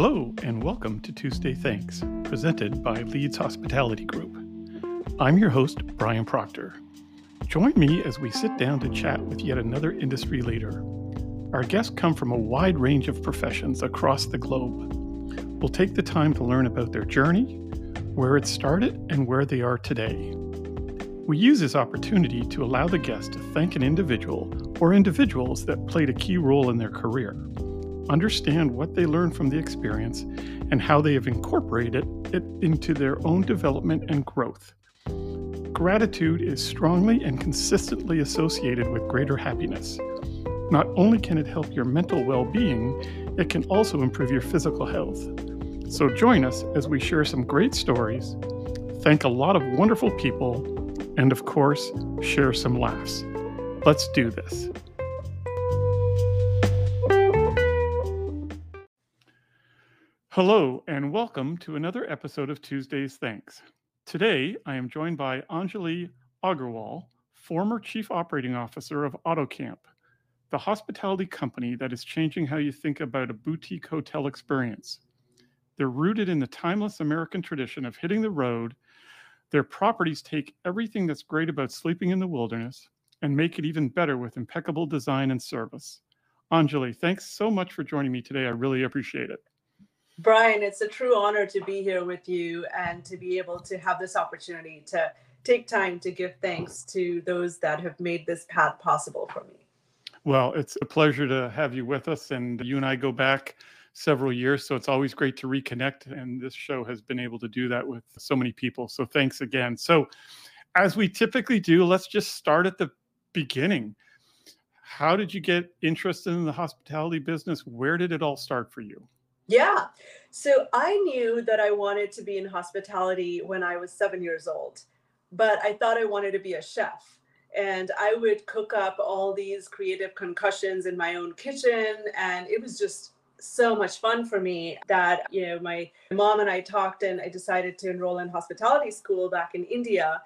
Hello, and welcome to Tuesday Thanks, presented by Leeds Hospitality Group. I'm your host, Brian Proctor. Join me as we sit down to chat with yet another industry leader. Our guests come from a wide range of professions across the globe. We'll take the time to learn about their journey, where it started, and where they are today. We use this opportunity to allow the guest to thank an individual or individuals that played a key role in their career understand what they learned from the experience, and how they have incorporated it into their own development and growth. Gratitude is strongly and consistently associated with greater happiness. Not only can it help your mental well being, it can also improve your physical health. So join us as we share some great stories, thank a lot of wonderful people, and of course, share some laughs. Let's do this. Hello, and welcome to another episode of Tuesday's Thanks. Today, I am joined by Anjali Agarwal, former Chief Operating Officer of AutoCamp, the hospitality company that is changing how you think about a boutique hotel experience. They're rooted in the timeless American tradition of hitting the road. Their properties take everything that's great about sleeping in the wilderness and make it even better with impeccable design and service. Anjali, thanks so much for joining me today. I really appreciate it. Brian, it's a true honor to be here with you and to be able to have this opportunity to take time to give thanks to those that have made this path possible for me. Well, it's a pleasure to have you with us. And you and I go back several years. So it's always great to reconnect. And this show has been able to do that with so many people. So thanks again. So, as we typically do, let's just start at the beginning. How did you get interested in the hospitality business? Where did it all start for you? Yeah. So I knew that I wanted to be in hospitality when I was seven years old, but I thought I wanted to be a chef. And I would cook up all these creative concussions in my own kitchen. And it was just so much fun for me that, you know, my mom and I talked and I decided to enroll in hospitality school back in India.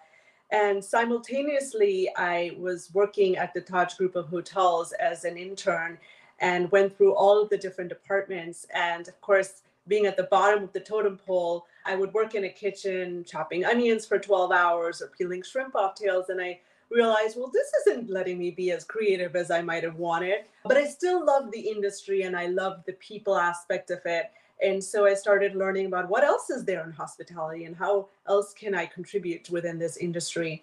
And simultaneously, I was working at the Taj Group of Hotels as an intern and went through all of the different departments. And of course, being at the bottom of the totem pole, I would work in a kitchen chopping onions for 12 hours or peeling shrimp off tails. And I realized, well, this isn't letting me be as creative as I might have wanted. But I still love the industry and I love the people aspect of it. And so I started learning about what else is there in hospitality and how else can I contribute within this industry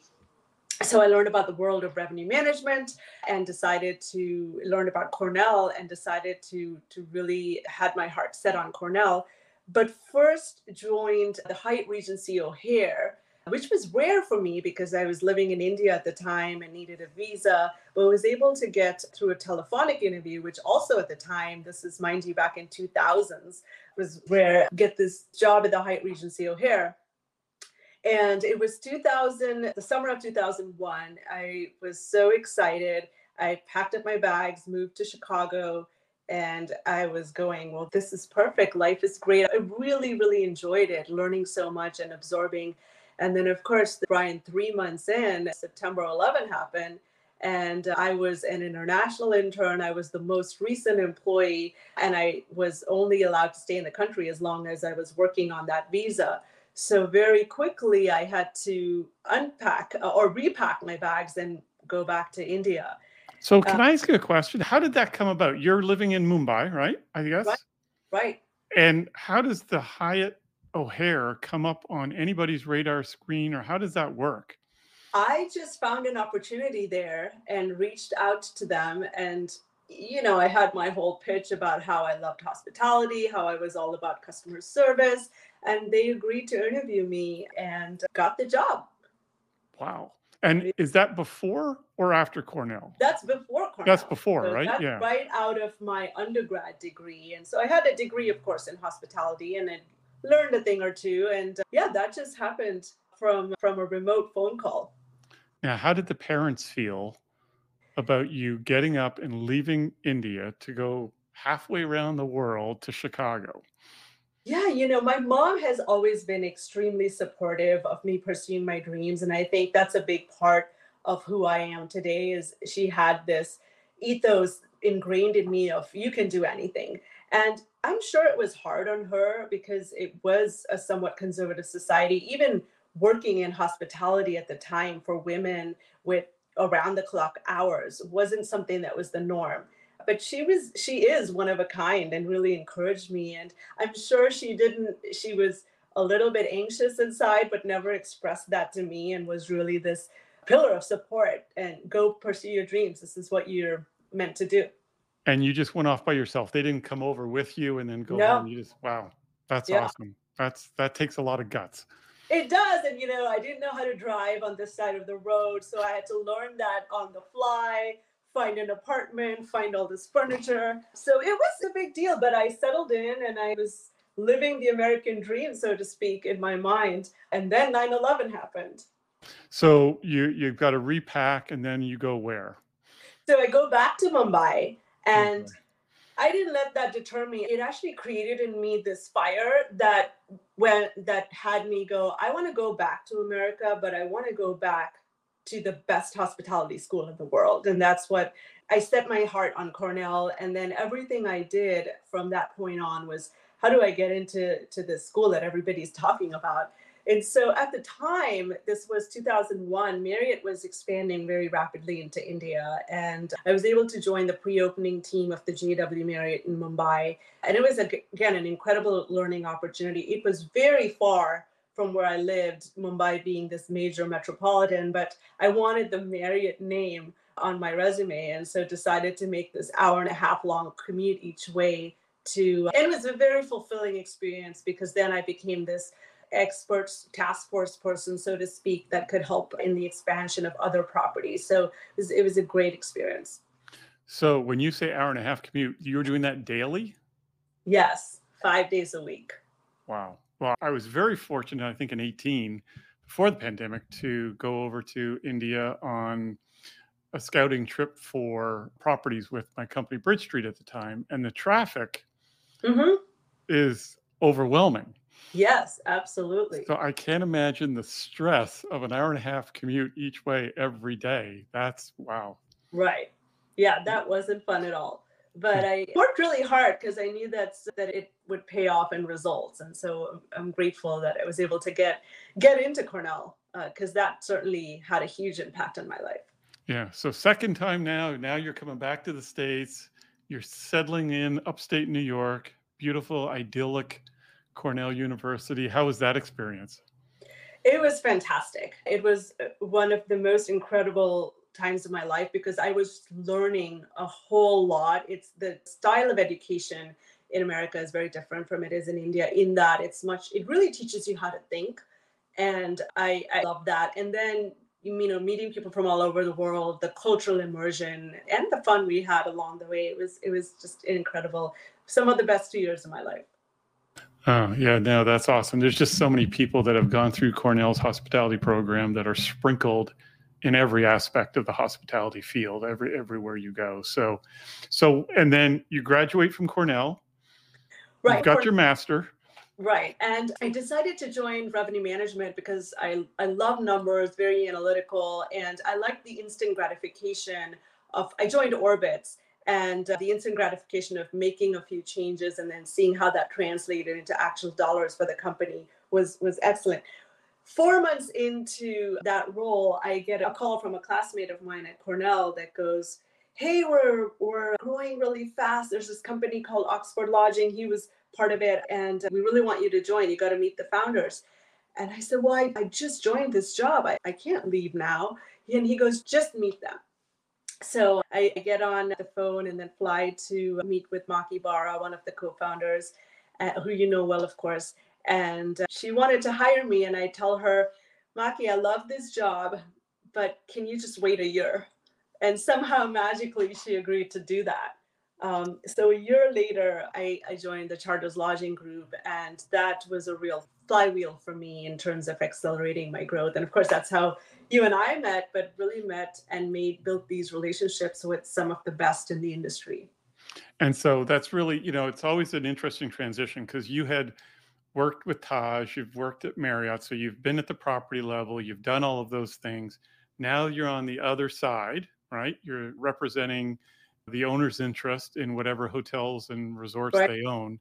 so I learned about the world of revenue management and decided to learn about Cornell and decided to to really had my heart set on Cornell. But first joined the Hyatt Regency O'Hare, which was rare for me because I was living in India at the time and needed a visa, but was able to get through a telephonic interview, which also at the time, this is mind you back in 2000s, was where get this job at the Hyatt Regency O'Hare and it was 2000, the summer of 2001. I was so excited. I packed up my bags, moved to Chicago, and I was going, well, this is perfect. Life is great. I really, really enjoyed it, learning so much and absorbing. And then, of course, Brian, three months in, September 11 happened. And I was an international intern. I was the most recent employee, and I was only allowed to stay in the country as long as I was working on that visa. So very quickly, I had to unpack uh, or repack my bags and go back to India. So, can uh, I ask you a question? How did that come about? You're living in Mumbai, right? I guess. Right. right. And how does the Hyatt O'Hare come up on anybody's radar screen, or how does that work? I just found an opportunity there and reached out to them. And, you know, I had my whole pitch about how I loved hospitality, how I was all about customer service, and they agreed to interview me and got the job. Wow. And is that before or after Cornell? That's before Cornell. That's before, so right? That's yeah. Right out of my undergrad degree. And so I had a degree, of course, in hospitality and I learned a thing or two. And uh, yeah, that just happened from from a remote phone call. Now, how did the parents feel about you getting up and leaving India to go halfway around the world to Chicago? Yeah, you know, my mom has always been extremely supportive of me pursuing my dreams. And I think that's a big part of who I am today is she had this ethos ingrained in me of you can do anything. And I'm sure it was hard on her because it was a somewhat conservative society, even working in hospitality at the time for women with around the clock hours wasn't something that was the norm but she was she is one of a kind and really encouraged me and i'm sure she didn't she was a little bit anxious inside but never expressed that to me and was really this pillar of support and go pursue your dreams this is what you're meant to do and you just went off by yourself they didn't come over with you and then go no. home you just wow that's yeah. awesome that's that takes a lot of guts it does. And, you know, I didn't know how to drive on this side of the road. So I had to learn that on the fly, find an apartment, find all this furniture. So it was a big deal, but I settled in and I was living the American dream, so to speak, in my mind. And then 9 11 happened. So you, you've got to repack and then you go where? So I go back to Mumbai and okay. I didn't let that deter me. It actually created in me this fire that when that had me go, I want to go back to America, but I want to go back to the best hospitality school in the world. And that's what I set my heart on Cornell. And then everything I did from that point on was how do I get into to this school that everybody's talking about? And so at the time, this was 2001, Marriott was expanding very rapidly into India. And I was able to join the pre opening team of the JW Marriott in Mumbai. And it was, again, an incredible learning opportunity. It was very far from where I lived, Mumbai being this major metropolitan, but I wanted the Marriott name on my resume. And so decided to make this hour and a half long commute each way to, and it was a very fulfilling experience because then I became this experts task force person so to speak that could help in the expansion of other properties. So it was, it was a great experience. So when you say hour and a half commute you're doing that daily? Yes five days a week. Wow well i was very fortunate i think in 18 before the pandemic to go over to india on a scouting trip for properties with my company bridge street at the time and the traffic mm-hmm. is overwhelming Yes, absolutely. So I can't imagine the stress of an hour and a half commute each way every day. That's wow. Right. Yeah, that wasn't fun at all. But I worked really hard because I knew that that it would pay off in results, and so I'm grateful that I was able to get get into Cornell because uh, that certainly had a huge impact on my life. Yeah. So second time now. Now you're coming back to the states. You're settling in upstate New York. Beautiful, idyllic Cornell University. How was that experience? It was fantastic. It was uh, one of the most incredible times of my life because I was learning a whole lot. It's the style of education in America is very different from it is in India in that it's much it really teaches you how to think and I I love that. And then you know meeting people from all over the world, the cultural immersion and the fun we had along the way. It was it was just incredible. Some of the best two years of my life. Oh, yeah, no, that's awesome. There's just so many people that have gone through Cornell's hospitality program that are sprinkled in every aspect of the hospitality field, every everywhere you go. So, so, and then you graduate from Cornell. Right. You've got your master. Right. And I decided to join revenue management because I, I love numbers, very analytical, and I like the instant gratification of I joined Orbitz and uh, the instant gratification of making a few changes and then seeing how that translated into actual dollars for the company was was excellent four months into that role i get a call from a classmate of mine at cornell that goes hey we're we're growing really fast. There's this company called oxford lodging. He was part of it and we really want you to join. You got to meet the founders. And i said well I, I just joined this job. I, I can't leave now. And he goes just meet them. So I get on the phone and then fly to meet with Maki Bara, one of the co-founders, uh, who you know well, of course. And uh, she wanted to hire me, and I tell her, Maki, I love this job, but can you just wait a year? And somehow magically she agreed to do that. Um, so a year later, I, I joined the Chartres Lodging Group, and that was a real flywheel for me in terms of accelerating my growth. And of course, that's how you and I met, but really met and made built these relationships with some of the best in the industry. And so that's really, you know, it's always an interesting transition because you had worked with Taj, you've worked at Marriott, so you've been at the property level, you've done all of those things. Now you're on the other side, right? You're representing the owner's interest in whatever hotels and resorts right. they own.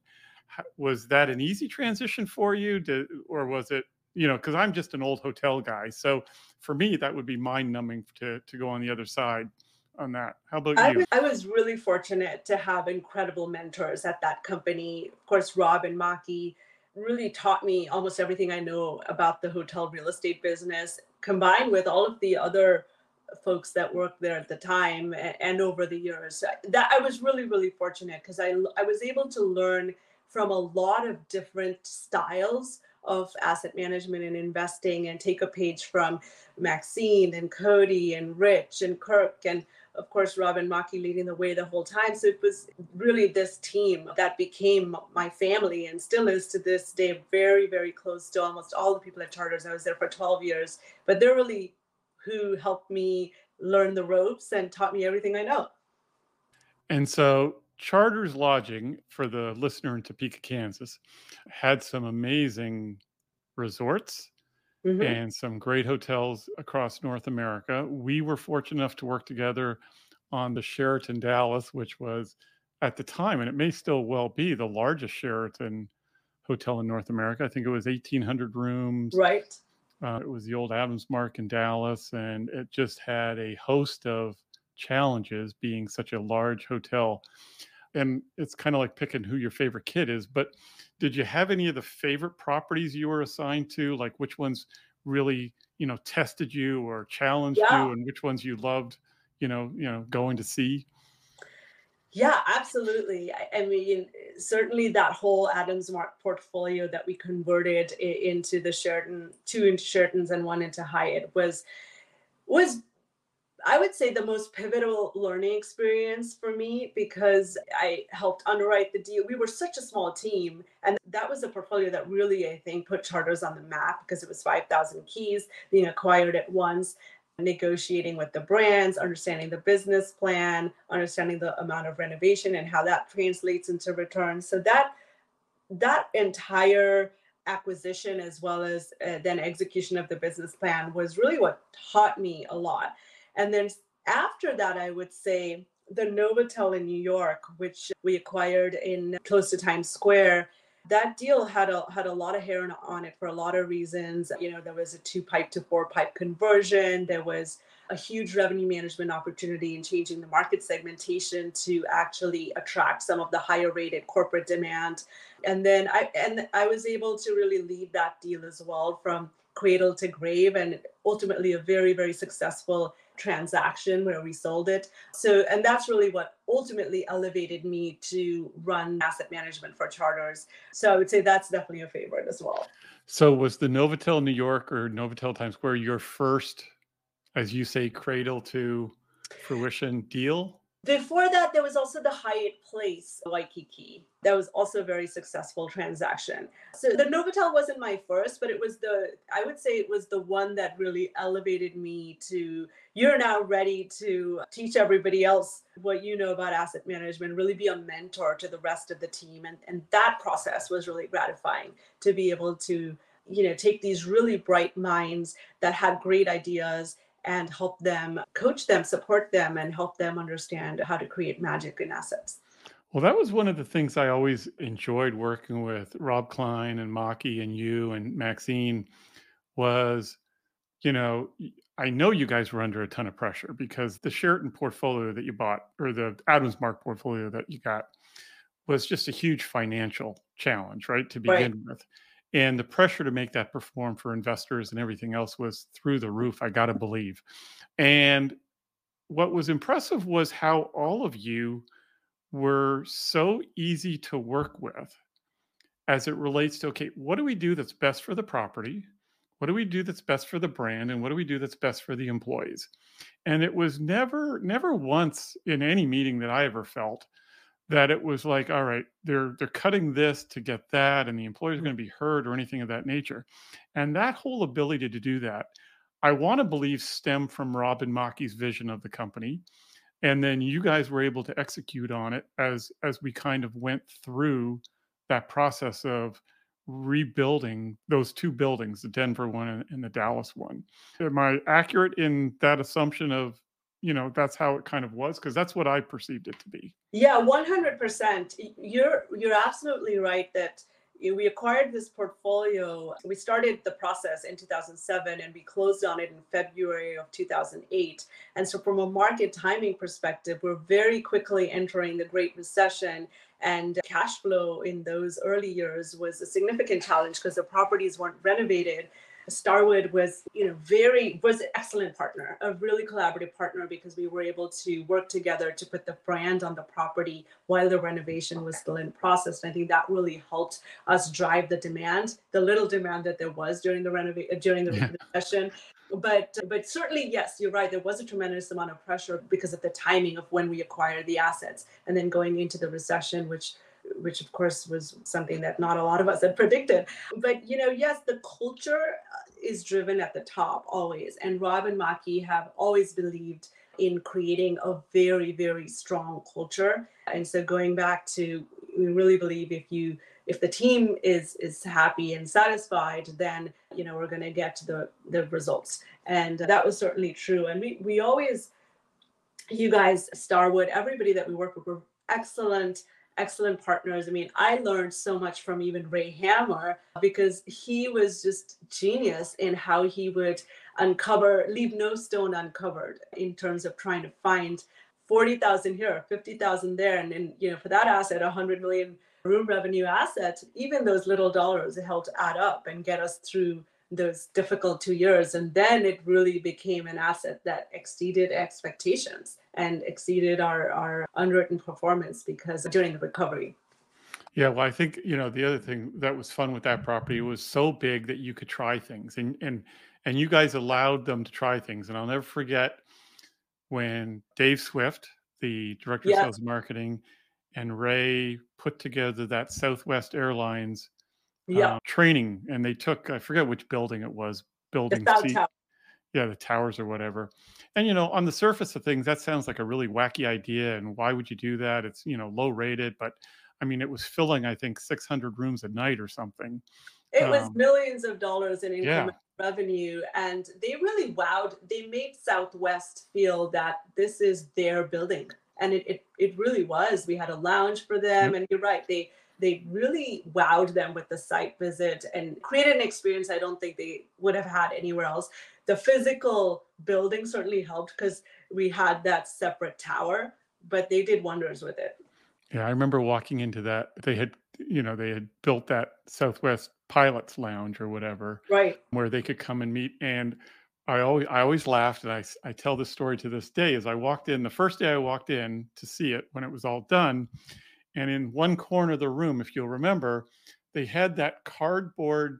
Was that an easy transition for you, Did, or was it? You know, because I'm just an old hotel guy, so for me that would be mind numbing to to go on the other side on that. How about I you? Was, I was really fortunate to have incredible mentors at that company. Of course, Rob and Maki really taught me almost everything I know about the hotel real estate business, combined with all of the other folks that worked there at the time and over the years. That I was really, really fortunate because I I was able to learn from a lot of different styles of asset management and investing and take a page from Maxine and Cody and Rich and Kirk and of course, Rob and Maki leading the way the whole time. So it was really this team that became my family and still is to this day very, very close to almost all the people at Chartres. I was there for 12 years, but they're really who helped me learn the ropes and taught me everything I know. And so Chartres Lodging, for the listener in Topeka, Kansas, had some amazing resorts mm-hmm. and some great hotels across North America. We were fortunate enough to work together on the Sheraton Dallas, which was at the time, and it may still well be, the largest Sheraton hotel in North America. I think it was 1,800 rooms. Right. Uh, it was the old Adams Mark in Dallas, and it just had a host of challenges being such a large hotel. And it's kind of like picking who your favorite kid is, but did you have any of the favorite properties you were assigned to like which ones really you know tested you or challenged yeah. you and which ones you loved you know you know going to see yeah absolutely i, I mean certainly that whole adams mark portfolio that we converted into the sheraton two into sheratons and one into hyatt was was I would say the most pivotal learning experience for me because I helped underwrite the deal. We were such a small team, and that was a portfolio that really, I think, put chartres on the map because it was 5,000 keys being acquired at once, negotiating with the brands, understanding the business plan, understanding the amount of renovation and how that translates into returns. So that that entire acquisition as well as uh, then execution of the business plan was really what taught me a lot and then after that, I would say the Novotel in New York, which we acquired in close to Times Square, that deal had a had a lot of hair on it for a lot of reasons. You know, there was a two pipe to four pipe conversion. There was a huge revenue management opportunity in changing the market segmentation to actually attract some of the higher rated corporate demand. And then I and I was able to really lead that deal as well from cradle to grave and ultimately a very very successful transaction where we sold it. So, and that's really what ultimately elevated me to run asset management for chartres. So, I would say that's definitely a favorite as well. So, was the Novotel New York or Novotel Times Square your first, as you say, cradle to fruition deal? Before that, there was also the Hyatt Place Waikiki. That was also a very successful transaction. So the Novotel wasn't my first, but it was the, I would say it was the one that really elevated me to, you're now ready to teach everybody else what you know about asset management, really be a mentor to the rest of the team. And, and that process was really gratifying to be able to, you know, take these really bright minds that had great ideas and help them coach them, support them, and help them understand how to create magic in assets. Well, that was one of the things I always enjoyed working with Rob Kline and Maki and you and Maxine was, you know, I know you guys were under a ton of pressure because the Sheraton portfolio that you bought or the Adams Mark portfolio that you got was just a huge financial challenge, right? To begin right. with and the pressure to make that perform for investors and everything else was through the roof i gotta believe. And what was impressive was how all of you were so easy to work with as it relates to okay what do we do that's best for the property? What do we do that's best for the brand? And what do we do that's best for the employees? And it was never never once in any meeting that i ever felt that it was like all right they're they're cutting this to get that and the employer is going to be hurt or anything of that nature. And that whole ability to do that i want to believe stem from rob and maki's vision of the company and then you guys were able to execute on it as as we kind of went through that process of rebuilding those two buildings the denver one and the dallas one. Am i accurate in that assumption of you know that's how it kind of was because that's what I perceived it to be. Yeah, one hundred percent. You're you're absolutely right that we acquired this portfolio. We started the process in 2007 and we closed on it in February of 2008. And so, from a market timing perspective, we're very quickly entering the Great Recession. And cash flow in those early years was a significant challenge because the properties weren't renovated. Starwood was, you know, very was an excellent partner, a really collaborative partner because we were able to work together to put the brand on the property while the renovation was still in process. And I think that really helped us drive the demand, the little demand that there was during the renovation during the yeah. recession. But but certainly yes, you're right. There was a tremendous amount of pressure because of the timing of when we acquired the assets, and then going into the recession, which which of course was something that not a lot of us had predicted. But you know, yes, the culture uh, is driven at the top always, and Rob and Maki have always believed in creating a very very strong culture. And so going back to, we really believe if you if the team is is happy and satisfied then you know we're going to get the the results and that was certainly true and we we always you guys starwood everybody that we work with were excellent excellent partners. I mean, I learned so much from even Ray Hammer because he was just genius in how he would uncover, leave no stone uncovered in terms of trying to find 40,000 here, 50,000 there. And then, you know, for that asset, 100 million room revenue asset, even those little dollars helped add up and get us through those difficult two years. And then it really became an asset that exceeded expectations and exceeded our, our underwritten performance because during the recovery. Yeah, well, I think you know the other thing that was fun with that property was so big that you could try things, and and and you guys allowed them to try things. And I'll never forget when Dave Swift, the director yeah. of sales and marketing, and Ray put together that Southwest Airlines yeah. Uh, training, and they took I forget which building it was, building C, yeah, the towers or whatever. And you know, on the surface of things, that sounds like a really wacky idea. And why would you do that? It's you know low rated, but I mean, it was filling I think 600 rooms a night or something. It um, was millions of dollars in incremental yeah. revenue, and they really wowed. They made Southwest feel that this is their building, and it it, it really was. We had a lounge for them, and you're right. They they really wowed them with the site visit and created an experience I don't think they would have had anywhere else. The physical building certainly helped because we had that separate tower, but they did wonders with it. Yeah, I remember walking into that. They had, you know, they had built that Southwest Pilots Lounge or whatever, right, where they could come and meet. And I always, I always laughed, and I, I tell this story to this day. As I walked in, the first day I walked in to see it when it was all done, and in one corner of the room, if you'll remember, they had that cardboard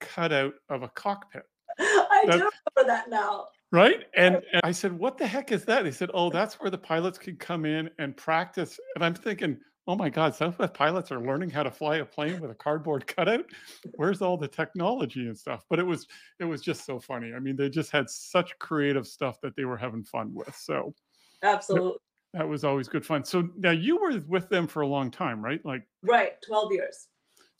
cutout of a cockpit. I That's, do remember that now. Right. And, and I said, What the heck is that? They said, Oh, that's where the pilots could come in and practice. And I'm thinking, Oh my God, Southwest pilots are learning how to fly a plane with a cardboard cutout. Where's all the technology and stuff? But it was it was just so funny. I mean, they just had such creative stuff that they were having fun with. So absolutely. That was always good fun. So now you were with them for a long time, right? Like right, 12 years.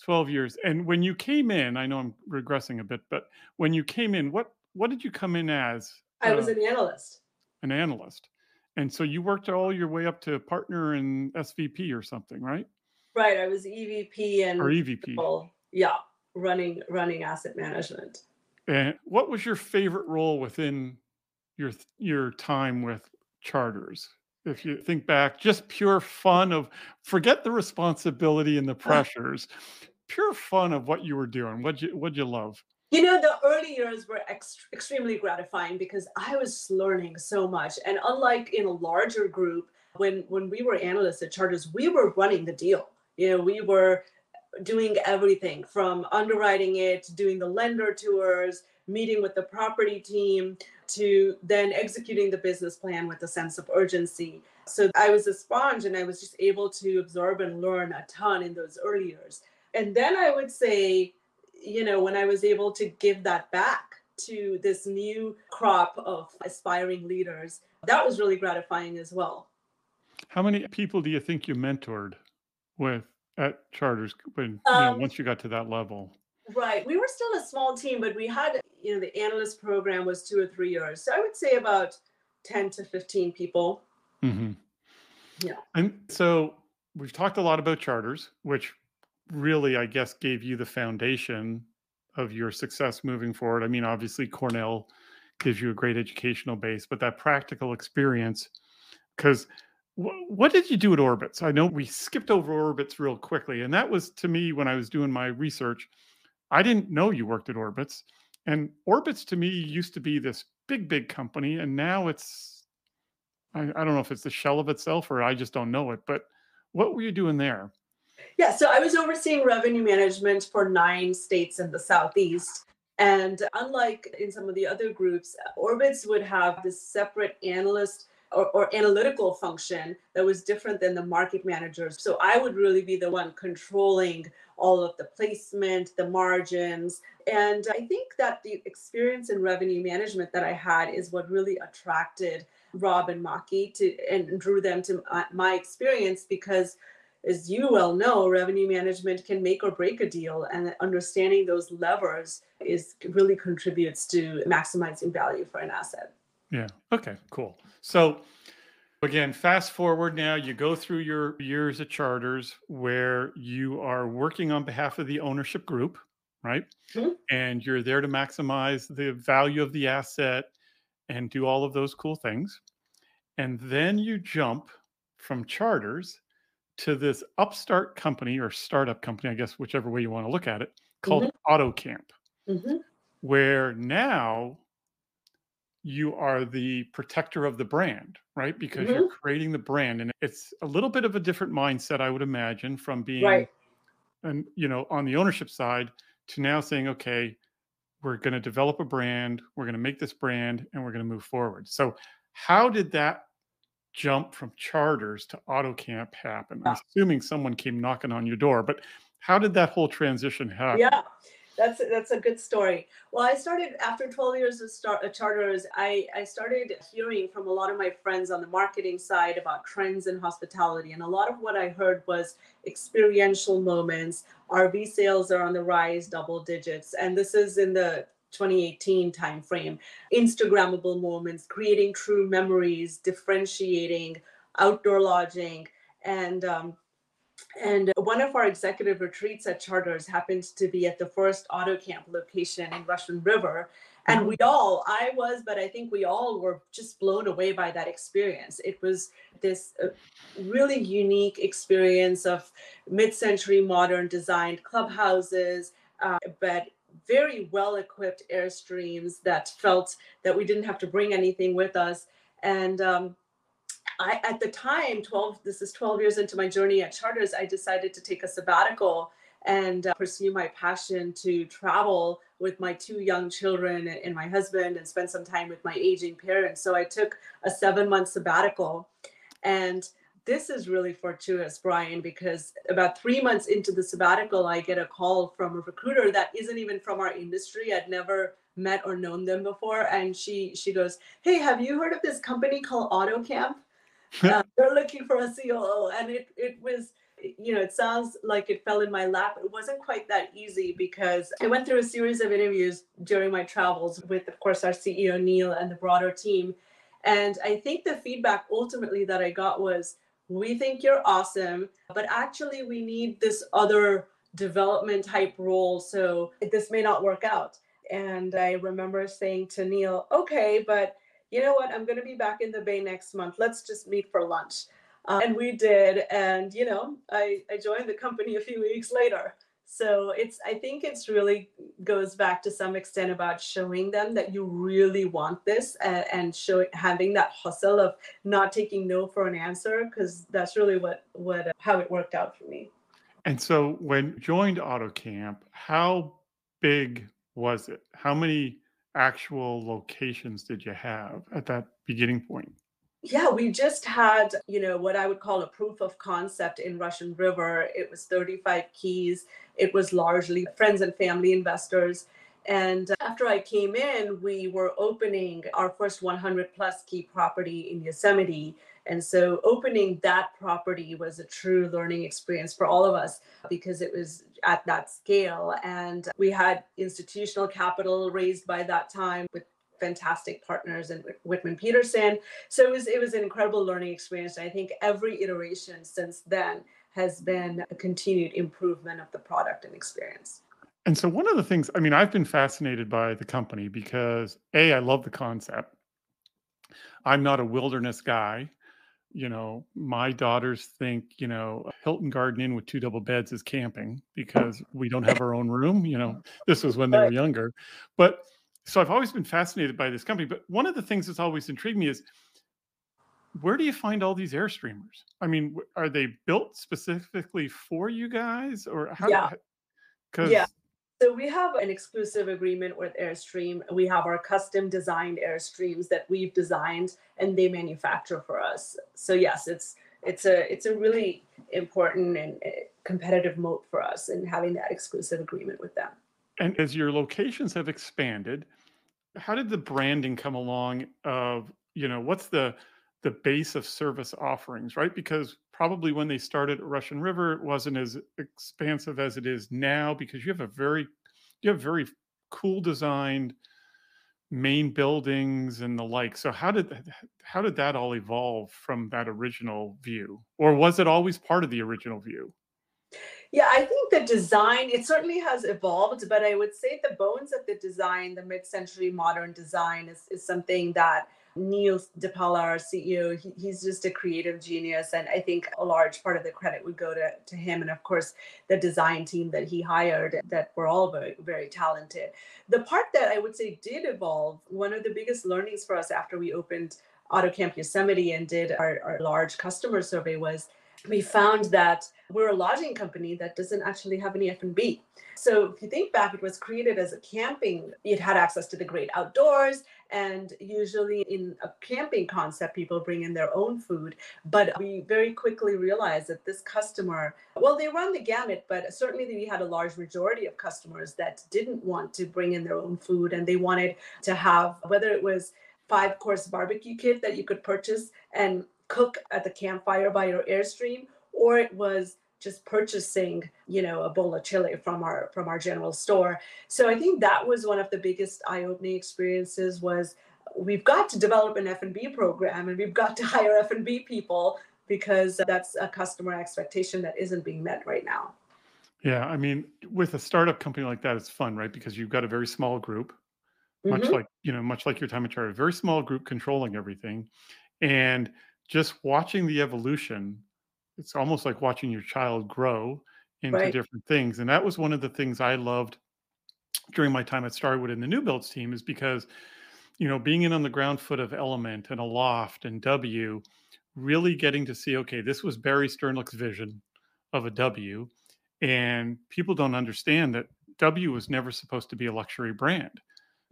12 years. And when you came in, I know I'm regressing a bit, but when you came in, what what did you come in as? I was uh, an analyst. An analyst. And so you worked all your way up to partner and SVP or something, right? Right. I was EVP and or EVP. Yeah, running running asset management. And what was your favorite role within your your time with chartres? If you think back, just pure fun of forget the responsibility and the pressures, pure fun of what you were doing. What you what you love? You know, the early years were ex- extremely gratifying because I was learning so much, and unlike in a larger group, when when we were analysts at Chartres, we were running the deal. You know, we were doing everything from underwriting it, doing the lender tours, meeting with the property team, to then executing the business plan with a sense of urgency. So I was a sponge and I was just able to absorb and learn a ton in those early years. And then I would say, you know, when I was able to give that back to this new crop of aspiring leaders, that was really gratifying as well. How many people do you think you mentored with at Chartres when you know, um, once you got to that level? Right. We were still a small team, but we had, you know, the analyst program was two or three years. So I would say about 10 to 15 people. hmm Yeah. And so we've talked a lot about chartres, which really, I guess, gave you the foundation of your success moving forward. I mean, obviously, Cornell gives you a great educational base, but that practical experience, because what did you do at Orbitz? I know we skipped over Orbitz real quickly, and that was to me when I was doing my research. I didn't know you worked at Orbitz, and Orbitz to me used to be this big, big company, and now it's I, I don't know if it's the shell of itself or I just don't know it. But what were you doing there? Yeah, so I was overseeing revenue management for nine states in the Southeast. And unlike in some of the other groups, Orbitz would have this separate analyst or, or, analytical function that was different than the market managers. So I would really be the one controlling all of the placement, the margins. And I think that the experience in revenue management that I had is what really attracted Rob and Maki to and drew them to my, my experience because as you well know, revenue management can make or break a deal, and understanding those levers is really contributes to maximizing value for an asset. Yeah. Okay. Cool. So again, fast forward now, you go through your years at chartres where you are working on behalf of the ownership group, right? Mhm. And you're there to maximize the value of the asset and do all of those cool things. And then you jump from chartres to this upstart company or startup company, I guess, whichever way you want to look at it, called AutoCamp, hmm where now you are the protector of the brand, right? Because you're mm-hmm. creating the brand. And it's a little bit of a different mindset, I would imagine, from being Right. and you know on the ownership side to now saying okay we're going to develop a brand we're going to make this brand and we're going to move forward so how did that jump from chartres to autocamp happen i'm assuming someone came knocking on your door but how did that whole transition happen Yeah, that's that's a good story. Well, I started after 12 years of start, uh, chartres. I I started hearing from a lot of my friends on the marketing side about trends in hospitality, and a lot of what I heard was experiential moments. RV sales are on the rise, double digits, and this is in the 2018 timeframe. Instagrammable moments, creating true memories, differentiating, outdoor lodging, and um, and one of our executive retreats at Chartres happened to be at the first auto camp location in Russian River. And we all, I was, but I think we all were just blown away by that experience. It was this uh, really unique experience of mid century modern designed clubhouses, uh, but very well equipped airstreams that felt that we didn't have to bring anything with us. And um, I, at the time, 12, this is 12 years into my journey at Chartres, I decided to take a sabbatical and uh, pursue my passion to travel with my two young children and, and my husband and spend some time with my aging parents. So I took a seven month sabbatical. And this is really fortuitous, Brian, because about three months into the sabbatical, I get a call from a recruiter that isn't even from our industry. I'd never met or known them before. And she she goes, Hey, have you heard of this company called AutoCamp? Uh, they're looking for a COO, and it it was you know it sounds like it fell in my lap. It wasn't quite that easy because I went through a series of interviews during my travels with, of course, our CEO Neil and the broader team, and I think the feedback ultimately that I got was, "We think you're awesome, but actually we need this other development type role, so this may not work out." And I remember saying to Neil, "Okay, but." You know what, I'm going to be back in the Bay next month. Let's just meet for lunch. Uh, and we did. And, you know, I, I joined the company a few weeks later. So it's, I think it's really goes back to some extent about showing them that you really want this and, and showing, having that hustle of not taking no for an answer, because that's really what, what, uh, how it worked out for me. and so when joined autocamp how big was it how many actual locations did you have at that beginning point Yeah, we just had, you know, what I would call a proof of concept in Russian River. It was 35 keys. It was largely friends and family investors. And uh, after I came in, we were opening our first 100 plus key property in Yosemite. And so opening that property was a true learning experience for all of us because it was at that scale. And we had institutional capital raised by that time with fantastic partners and Whitman Peterson. So it was it was an incredible learning experience. I think every iteration since then has been a continued improvement of the product and experience. And so one of the things, I mean, I've been fascinated by the company because A, I love the concept. I'm not a wilderness guy. You know, my daughters think, you know, Hilton Garden Inn with two double beds is camping because we don't have our own room. You know, this was when they were younger. But so I've always been fascinated by this company. But one of the things that's always intrigued me is where do you find all these airstreamers? I mean, are they built specifically for you guys or how? Yeah. Because yeah. So we have an exclusive agreement with Airstream. We have our custom designed Airstreams that we've designed and they manufacture for us. So yes, it's it's a it's a really important and eh, competitive moat for us in having that exclusive agreement with them. And as your locations have expanded, how did the branding come along of, you know, what's the the base of service offerings, right? Because probably when they started at Russian River, it wasn't as expansive as it is now because you have a very you have very cool designed main buildings and the like. So how did how did that all evolve from that original view? Or was it always part of the original view? Yeah, I think the design, it certainly has evolved, but I would say the bones of the design, the mid century modern design, is, is something that Neil Dipaola, our CEO, he, he's just a creative genius. And I think a large part of the credit would go to, to him. And of course, the design team that he hired that were all very, very talented. The part that I would say did evolve, one of the biggest learnings for us after we opened AutoCamp Yosemite and did our, our large customer survey was we found that we're a lodging company that doesn't actually have any F&B. So if you think back, it was created as a camping. It had access to the great outdoors, and usually in a camping concept, people bring in their own food. But we very quickly realized that this customer, well, they run the gamut, but certainly we had a large majority of customers that didn't want to bring in their own food, and they wanted to have whether it was five course barbecue kit that you could purchase and cook at the campfire by your airstream or it was just purchasing you know a bowl of chili from our from our general store. So i think that was one of the biggest eye-opening experiences was we've got to develop an f&b program and we've got to hire f&b people because that's a customer expectation that isn't being met right now. Yeah i mean with a startup company like that it's fun right? Because you've got a very small group much mm-hmm. like you know much like your time at charter a very small group controlling everything. And just watching the evolution, it's almost like watching your child grow into right. different things. And that was one of the things I loved during my time at Starwood in the new builds team is because, you know, being in on the ground foot of Element and Aloft and W, really getting to see, okay, this was Barry Sternlicht's vision of a W. And people don't understand that W was never supposed to be a luxury brand.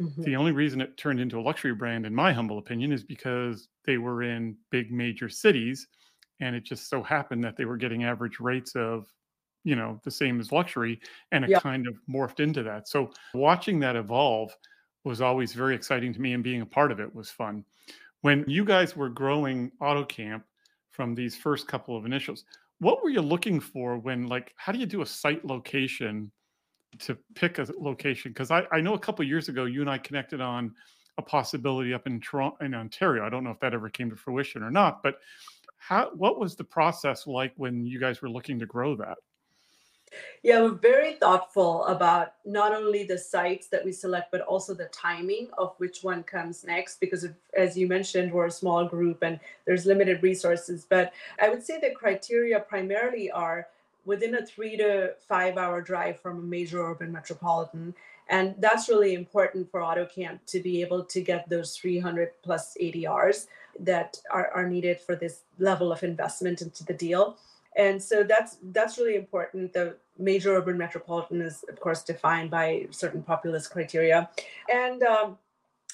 Mm-hmm. The only reason it turned into a luxury brand, in my humble opinion, is because they were in big major cities. And it just so happened that they were getting average rates of, you know, the same as luxury. And it yeah. kind of morphed into that. So watching that evolve was always very exciting to me. And being a part of it was fun. When you guys were growing AutoCamp from these first couple of initials, what were you looking for when, like, how do you do a site location? To pick a location because I, I know a couple years ago you and I connected on a possibility up in Toronto in Ontario. I don't know if that ever came to fruition or not, but how what was the process like when you guys were looking to grow that? Yeah, we're very thoughtful about not only the sites that we select, but also the timing of which one comes next. Because, if, as you mentioned, we're a small group and there's limited resources. But I would say the criteria primarily are within a three to five hour drive from a major urban metropolitan. And that's really important for AutoCamp to be able to get those 300 plus ADRs that are, are needed for this level of investment into the deal. And so that's that's really important. The major urban metropolitan is, of course, defined by certain populous criteria, and um,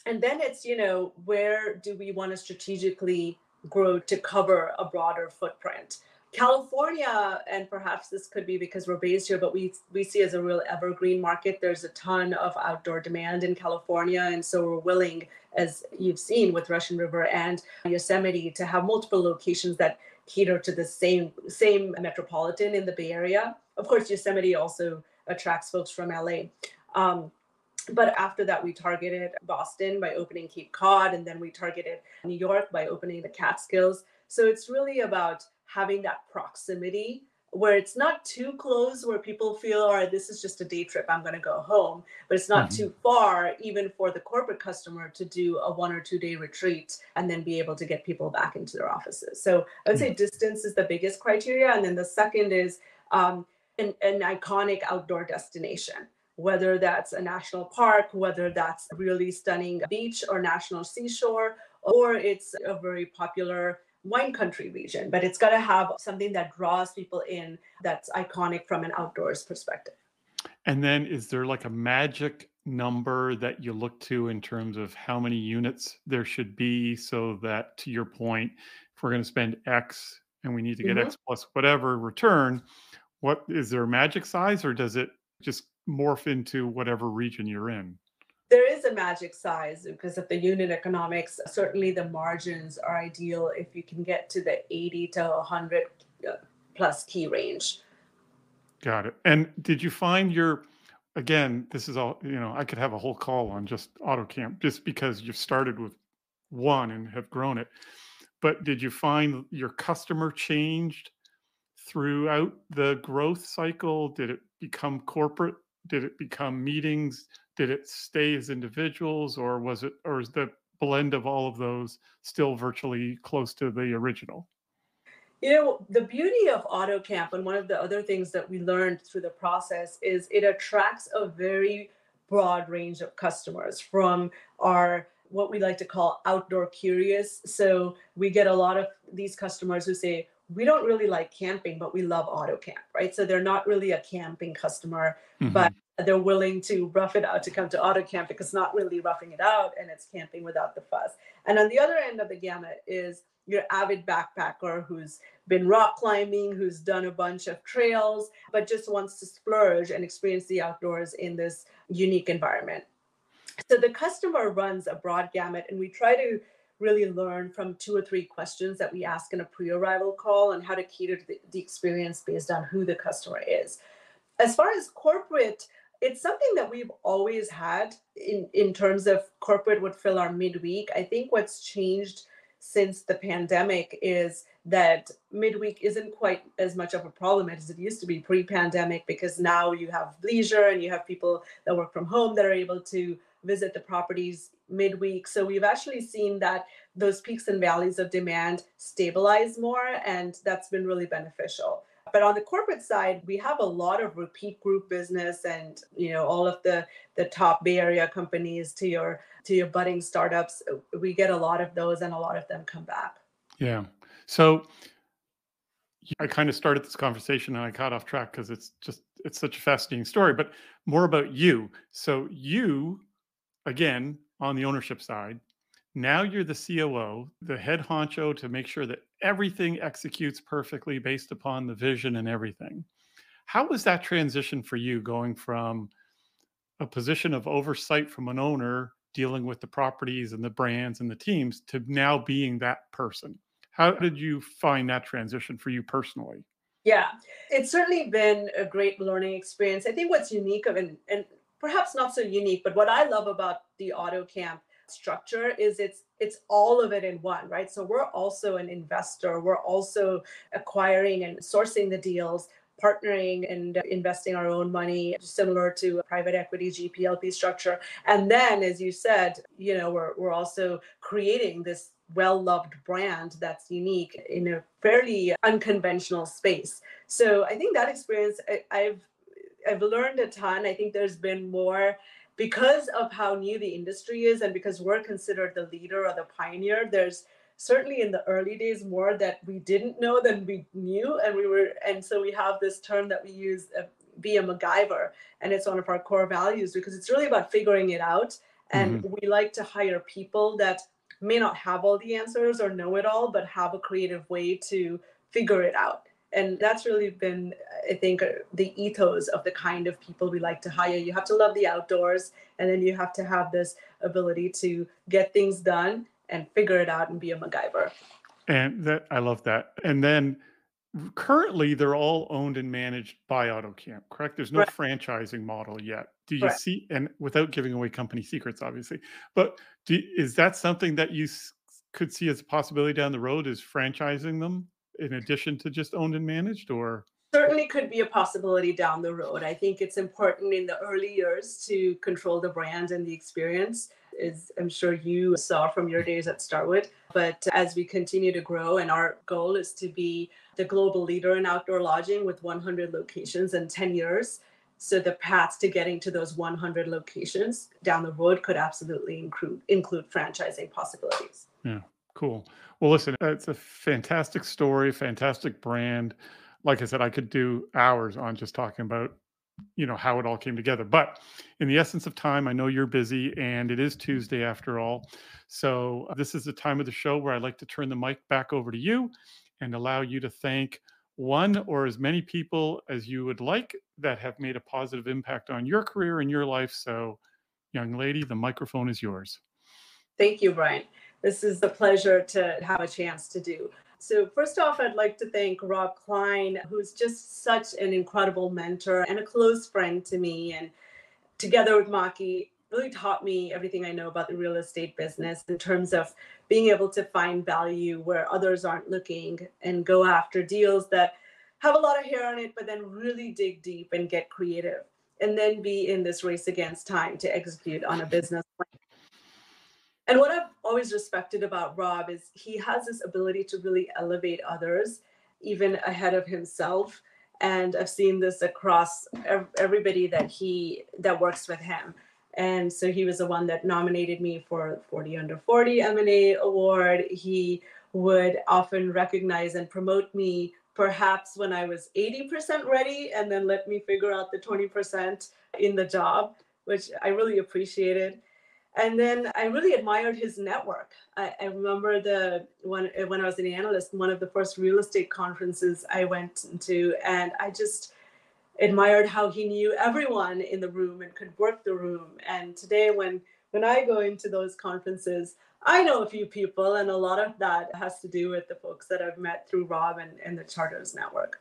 and then it's you know where do we want to strategically grow to cover a broader footprint California, and perhaps this could be because we're based here, but we we see as a real evergreen market. There's a ton of outdoor demand in California, and so we're willing, as you've seen with Russian River and Yosemite, to have multiple locations that cater to the same same metropolitan in the Bay Area. Of course, Yosemite also attracts folks from LA. Um, but after that, we targeted Boston by opening Cape Cod, and then we targeted New York by opening the Catskills. So it's really about having that proximity where it's not too close where people feel all right this is just a day trip i'm going to go home but it's not mm-hmm. too far even for the corporate customer to do a one or two day retreat and then be able to get people back into their offices so i would say mm-hmm. distance is the biggest criteria and then the second is um, an, an iconic outdoor destination whether that's a national park, whether that's a really stunning beach or national seashore, or it's a very popular wine country region. But it's got to have something that draws people in that's iconic from an outdoors perspective. And then is there like a magic number that you look to in terms of how many units there should be so that to your point, if we're going to spend X and we need to get mm-hmm. X plus whatever return, what is there a magic size or does it just morph into whatever region you're in? There is a magic size because of the unit economics. Certainly, the margins are ideal if you can get to the 80 to 100 uh, plus key range. Got it. And did you find your, again, this is all, you know, I could have a whole call on just AutoCamp just because you've started with one and have grown it. But did you find your customer changed throughout the growth cycle? Did it become corporate did it become meetings? Did it stay as individuals, or was it, or is the blend of all of those still virtually close to the original? You know, the beauty of AutoCamp, and one of the other things that we learned through the process is it attracts a very broad range of customers from our what we like to call outdoor curious. So we get a lot of these customers who say, we don't really like camping, but we love autocamp right? So they're not really a camping customer, mm-hmm. but they're willing to rough it out to come to auto camp because it's not really roughing it out and it's camping without the fuss. And on the other end of the gamut is your avid backpacker who's been rock climbing, who's done a bunch of trails, but just wants to splurge and experience the outdoors in this unique environment. So the customer runs a broad gamut, and we try to really learn from two or three questions that we ask in a pre-arrival call and how to cater to the, the experience based on who the customer is. As far as corporate, it's something that we've always had in, in terms of corporate would fill our midweek. I think what's changed since the pandemic is that midweek isn't quite as much of a problem as it used to be pre-pandemic because now you have leisure and you have people that work from home that are able to visit the properties midweek. So we've actually seen that those peaks and valleys of demand stabilize more, and that's been really beneficial. But on the corporate side, we have a lot of repeat group business and you know all of the the top Bay Area companies to your to your budding startups. We get a lot of those and a lot of them come back. Yeah. So I kind of started this conversation and I got off track because it's just it's such a fascinating story, but more about you. So you again, on the ownership side, now you're the COO, the head honcho to make sure that everything executes perfectly based upon the vision and everything. How was that transition for you going from a position of oversight from an owner dealing with the properties and the brands and the teams to now being that person? How did you find that transition for you personally? Yeah, it's certainly been a great learning experience. I think what's unique of and, and perhaps not so unique, but what I love about the auto camp structure is it's it's all of it in one right? So we're also an investor. We're also acquiring and sourcing the deals partnering and investing our own money similar to private equity gplp structure. And then as you said you know we're, we're also creating this well loved brand that's unique in a fairly unconventional space. So i think that experience I, i've I've learned a ton. I think there's been more because of how new the industry is and because we're considered the leader or the pioneer. There's certainly in the early days more that we didn't know than we knew and we were and so we have this term that we use uh, be a MacGyver and it's one of our core values because it's really about figuring it out and mm-hmm. we like to hire people that may not have all the answers or know it all but have a creative way to figure it out and that's really been i think the ethos of the kind of people we like to hire you have to love the outdoors and then you have to have this ability to get things done and figure it out and be a macgyver and that i love that and then currently they're all owned and managed by AutoCamp, correct? There's no Right. franchising model yet. Do you Correct. see, and without giving away company secrets, obviously, but do, is that something that you could see as a possibility down the road? Is franchising them in addition to just owned and managed, or? certainly could be a possibility down the road. I think it's important in the early years to control the brand and the experience, as I'm sure you saw from your days at Starwood. But as we continue to grow, and our goal is to be the global leader in outdoor lodging with 100 locations in 10 years. So the paths to getting to those 100 locations down the road could absolutely include include franchising possibilities. Yeah, cool. Well, listen, it's a fantastic story, fantastic brand. Like I said, I could do hours on just talking about, you know, how it all came together. But in the essence of time, I know you're busy and it is Tuesday after all. So uh, this is the time of the show where I like to turn the mic back over to you and allow you to thank one or as many people as you would like that have made a positive impact on your career and your life. So, young lady, the microphone is yours. Thank you, Brian. This is a pleasure to have a chance to do. So, first off, I'd like to thank Rob Kline, who's just such an incredible mentor and a close friend to me. And together with Maki, really taught me everything I know about the real estate business in terms of being able to find value where others aren't looking and go after deals that have a lot of hair on it, but then really dig deep and get creative. And then be in this race against time to execute on a business plan. And what I've always respected about Rob is he has this ability to really elevate others, even ahead of himself. And I've seen this across everybody that he that works with him. And so he was the one that nominated me for 40 under 40 M&A award. He would often recognize and promote me perhaps when I was 80% ready and then let me figure out the 20% in the job, which I really appreciated and then I really admired his network. I, I, remember the when when I was an analyst, one of the first real estate conferences I went to, and I just admired how he knew everyone in the room and could work the room. And today, when when I go into those conferences, I know a few people, and a lot of that has to do with the folks that I've met through Rob and, and the Chartres Network.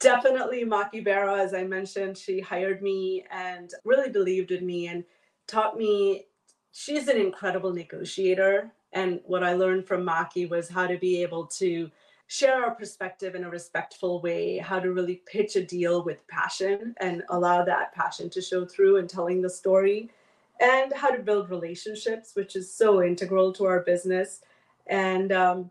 Definitely Maki Berra, as I mentioned, she hired me and really believed in me and taught me she's an incredible negotiator. And what I learned from Maki was how to be able to share our perspective in a respectful way, how to really pitch a deal with passion and allow that passion to show through in telling the story, and how to build relationships, which is so integral to our business. And um,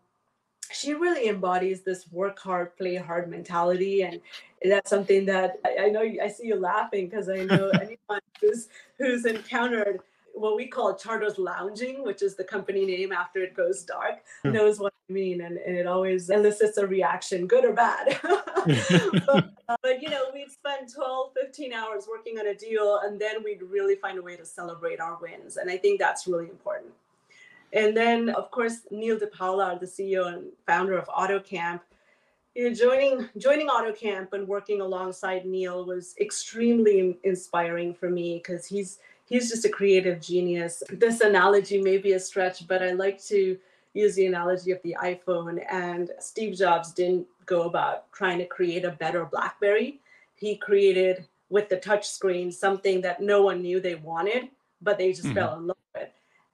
she really embodies this work hard, play hard mentality. And that's something that I, I know I see you laughing because I know anyone who's who's encountered what we call chartres lounging, which is the company name after it goes dark, hmm. knows what I mean. And, and it always elicits a reaction, good or bad. but, uh, but, you know, we'd spend 12, 15 hours working on a deal, and then we'd really find a way to celebrate our wins. And I think that's really important. And then, of course, Neil Dipaola, the CEO and founder of AutoCamp, you know, joining joining AutoCamp and working alongside Neil was extremely inspiring for me because he's he's just a creative genius. This analogy may be a stretch, but I like to use the analogy of the iPhone. And Steve Jobs didn't go about trying to create a better BlackBerry. He created with the touch screen something that no one knew they wanted, but they just mm-hmm. fell in love.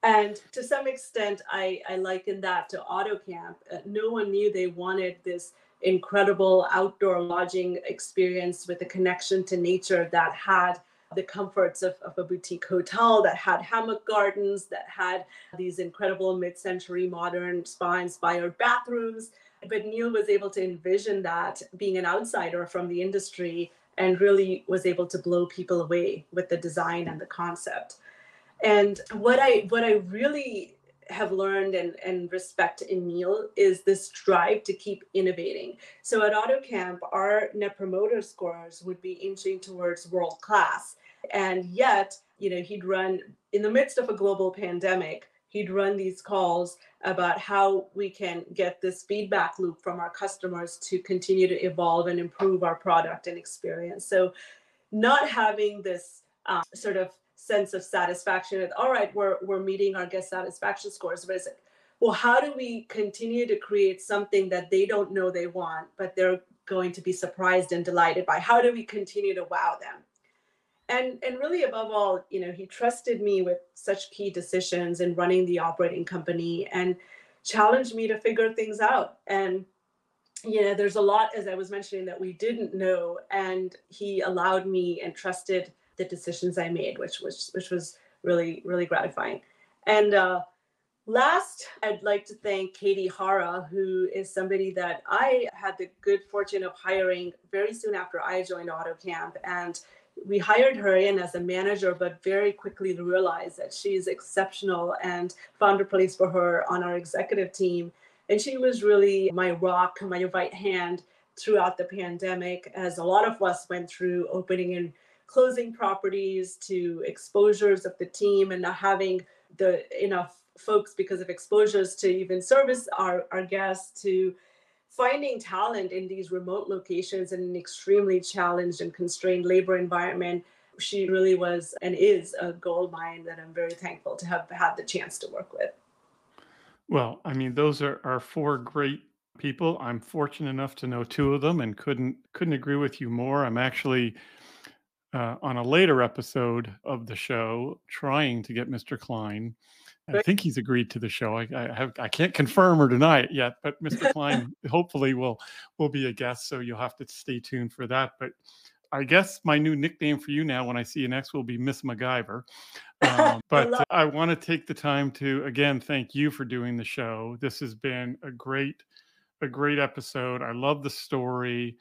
And to some extent, I, I liken that to AutoCamp. Uh, no one knew they wanted this incredible outdoor lodging experience with a connection to nature that had the comforts of, of a boutique hotel that had hammock gardens, that had these incredible mid century modern spa inspired bathrooms. But Neil was able to envision that being an outsider from the industry and really was able to blow people away with the design and the concept. And what I what I really have learned and, and respect in Neil is this drive to keep innovating. So at AutoCamp, our net promoter scores would be inching towards world class. And yet, you know, he'd run in the midst of a global pandemic, he'd run these calls about how we can get this feedback loop from our customers to continue to evolve and improve our product and experience. So not having this uh, sort of sense of satisfaction all right we're we're meeting our guest satisfaction scores but it's like well, how do we continue to create something that they don't know they want, but they're going to be surprised and delighted by? How do we continue to wow them? And, and really above all, you know, he trusted me with such key decisions in running the operating company and challenged me to figure things out. And you know, there's a lot, as I was mentioning, that we didn't know, and he allowed me and trusted the decisions I made, which was which was really really gratifying. And uh, last, I'd like to thank Katie Hara, who is somebody that I had the good fortune of hiring very soon after I joined AutoCamp, and we hired her in as a manager, but very quickly realized that she's exceptional and found a place for her on our executive team. And she was really my rock, my right hand throughout the pandemic, as a lot of us went through opening and closing properties to exposures of the team and not having the enough folks because of exposures to even service our, our guests to finding talent in these remote locations in an extremely challenged and constrained labor environment. She really was and is a gold mine that i'm very thankful to have had the chance to work with. Well i mean those are, are four great people. I'm fortunate enough to know two of them and couldn't couldn't agree with you more. I'm actually uh, on a later episode of the show trying to get mr kline I think he's agreed to the show. I, I, have I can't confirm or deny it yet, but Mr. Kline hopefully will will be a guest, so you'll have to stay tuned for that. But I guess my new nickname for you now, when I see you next, will be Miss MacGyver. Um, but I, I want to take the time to again thank you for doing the show. This has been a great a great episode. I love the story.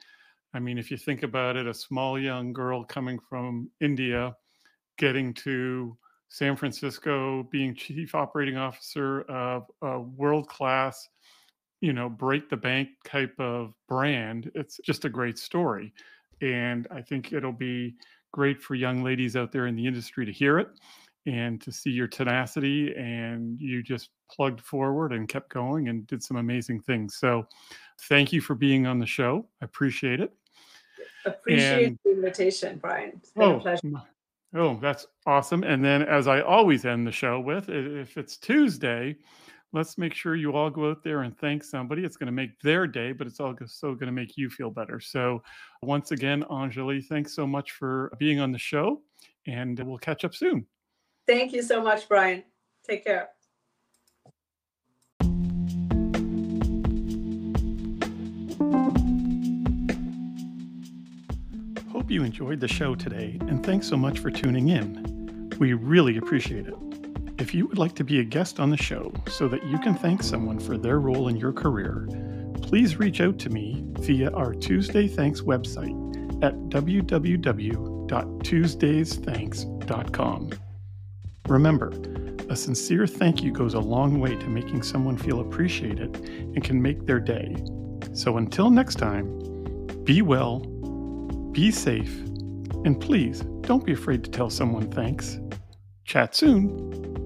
I mean, if you think about it, a small young girl coming from India, getting to San Francisco, being chief operating officer of a world class, you know, break the bank type of brand. It's just a great story. And I think it'll be great for young ladies out there in the industry to hear it and to see your tenacity. And you just plugged forward and kept going and did some amazing things. So thank you for being on the show. I appreciate it. Appreciate and, the invitation, Brian. It's been oh, a pleasure. Oh, that's awesome. And then, as I always end the show with, if it's Tuesday, let's make sure you all go out there and thank somebody. It's going to make their day, but it's also going to make you feel better. So, once again, Anjali, thanks so much for being on the show, and we'll catch up soon. Thank you so much, Brian. Take care. Hope you enjoyed the show today, and thanks so much for tuning in. We really appreciate it. If you would like to be a guest on the show so that you can thank someone for their role in your career, please reach out to me via our Tuesday Thanks website at www.tuesdaysthanks.com. Remember, a sincere thank you goes a long way to making someone feel appreciated and can make their day. So until next time, be well be safe, and please don't be afraid to tell someone thanks. Chat soon.